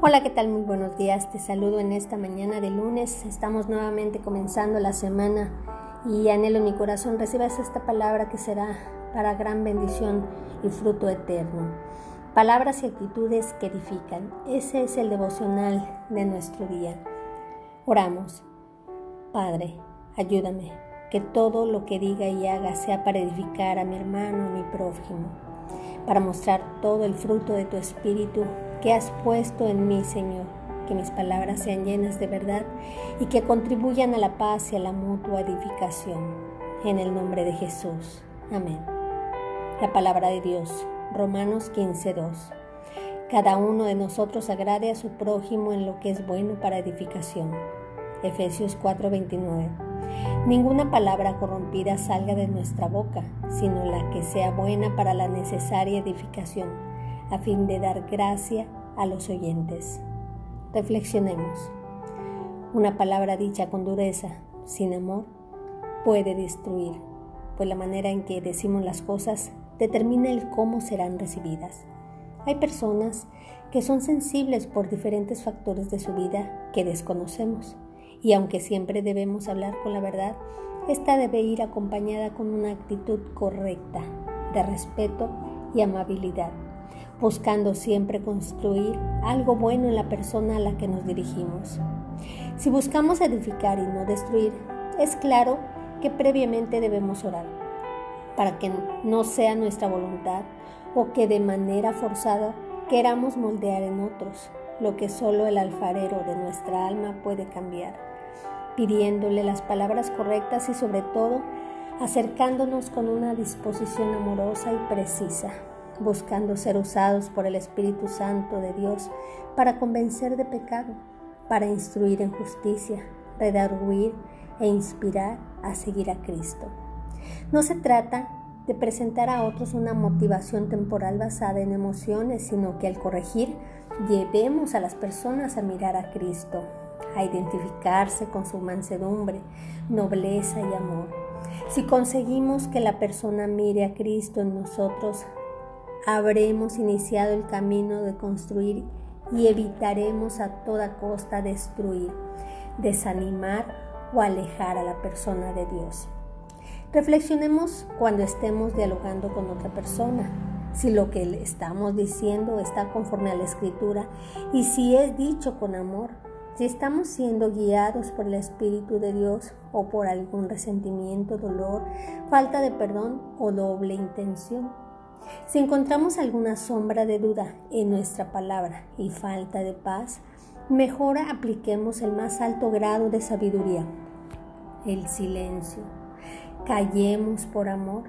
Hola, ¿qué tal? Muy buenos días. Te saludo en esta mañana de lunes. Estamos nuevamente comenzando la semana y anhelo en mi corazón recibas esta palabra que será para gran bendición y fruto eterno. Palabras y actitudes que edifican. Ese es el devocional de nuestro día. Oramos. Padre, ayúdame, que todo lo que diga y haga sea para edificar a mi hermano, a mi prójimo, para mostrar todo el fruto de tu espíritu que has puesto en mí, Señor. Que mis palabras sean llenas de verdad y que contribuyan a la paz y a la mutua edificación. En el nombre de Jesús. Amén. La palabra de Dios. Romanos 15:2. Cada uno de nosotros agrade a su prójimo en lo que es bueno para edificación. Efesios 4:29. Ninguna palabra corrompida salga de nuestra boca, sino la que sea buena para la necesaria edificación a fin de dar gracia a los oyentes. Reflexionemos. Una palabra dicha con dureza, sin amor, puede destruir, pues la manera en que decimos las cosas determina el cómo serán recibidas. Hay personas que son sensibles por diferentes factores de su vida que desconocemos, y aunque siempre debemos hablar con la verdad, esta debe ir acompañada con una actitud correcta, de respeto y amabilidad buscando siempre construir algo bueno en la persona a la que nos dirigimos. Si buscamos edificar y no destruir, es claro que previamente debemos orar, para que no sea nuestra voluntad o que de manera forzada queramos moldear en otros lo que solo el alfarero de nuestra alma puede cambiar, pidiéndole las palabras correctas y sobre todo acercándonos con una disposición amorosa y precisa buscando ser usados por el Espíritu Santo de Dios para convencer de pecado, para instruir en justicia, redarguir e inspirar a seguir a Cristo. No se trata de presentar a otros una motivación temporal basada en emociones, sino que al corregir llevemos a las personas a mirar a Cristo, a identificarse con su mansedumbre, nobleza y amor. Si conseguimos que la persona mire a Cristo en nosotros, habremos iniciado el camino de construir y evitaremos a toda costa destruir, desanimar o alejar a la persona de Dios. Reflexionemos cuando estemos dialogando con otra persona, si lo que le estamos diciendo está conforme a la escritura y si es dicho con amor, si estamos siendo guiados por el Espíritu de Dios o por algún resentimiento, dolor, falta de perdón o doble intención. Si encontramos alguna sombra de duda en nuestra palabra y falta de paz, mejor apliquemos el más alto grado de sabiduría, el silencio. Callemos por amor,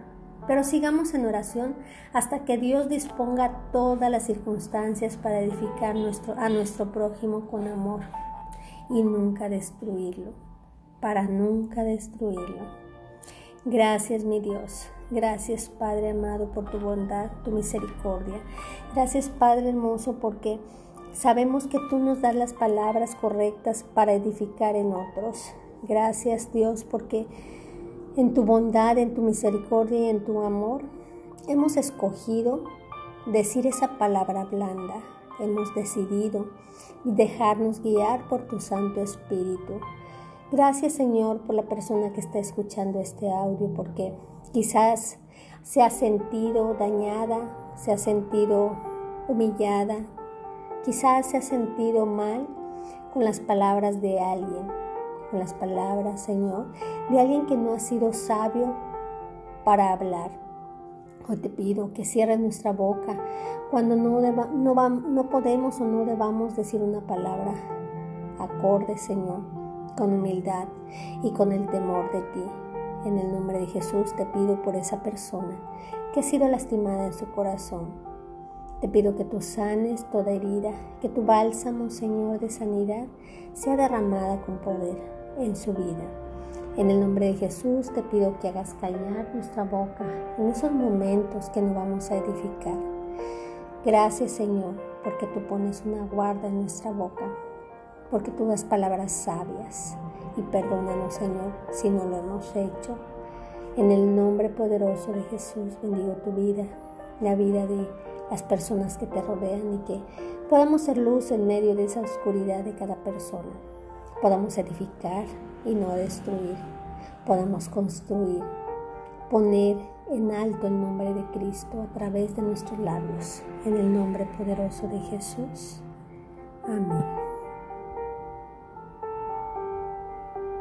pero sigamos en oración hasta que Dios disponga todas las circunstancias para edificar a nuestro prójimo con amor y nunca destruirlo, para nunca destruirlo. Gracias mi Dios Gracias Padre amado por tu bondad, tu misericordia. Gracias Padre hermoso porque sabemos que tú nos das las palabras correctas para edificar en otros. Gracias Dios porque en tu bondad, en tu misericordia y en tu amor hemos escogido decir esa palabra blanda. Hemos decidido dejarnos guiar por tu Santo Espíritu. Gracias Señor por la persona que está escuchando este audio porque Quizás se ha sentido dañada, se ha sentido humillada, quizás se ha sentido mal con las palabras de alguien, con las palabras, Señor, de alguien que no ha sido sabio para hablar. Hoy te pido que cierres nuestra boca cuando no, no, no podemos o no debamos decir una palabra acorde, Señor, con humildad y con el temor de ti. En el nombre de Jesús te pido por esa persona que ha sido lastimada en su corazón. Te pido que tú sanes toda herida, que tu bálsamo, Señor, de sanidad sea derramada con poder en su vida. En el nombre de Jesús te pido que hagas callar nuestra boca en esos momentos que no vamos a edificar. Gracias, Señor, porque tú pones una guarda en nuestra boca, porque tú das palabras sabias y perdónanos, Señor, si no lo hemos hecho. En el nombre poderoso de Jesús bendigo tu vida, la vida de las personas que te rodean y que podamos ser luz en medio de esa oscuridad de cada persona. Podamos edificar y no destruir. Podamos construir, poner en alto el nombre de Cristo a través de nuestros labios. En el nombre poderoso de Jesús. Amén.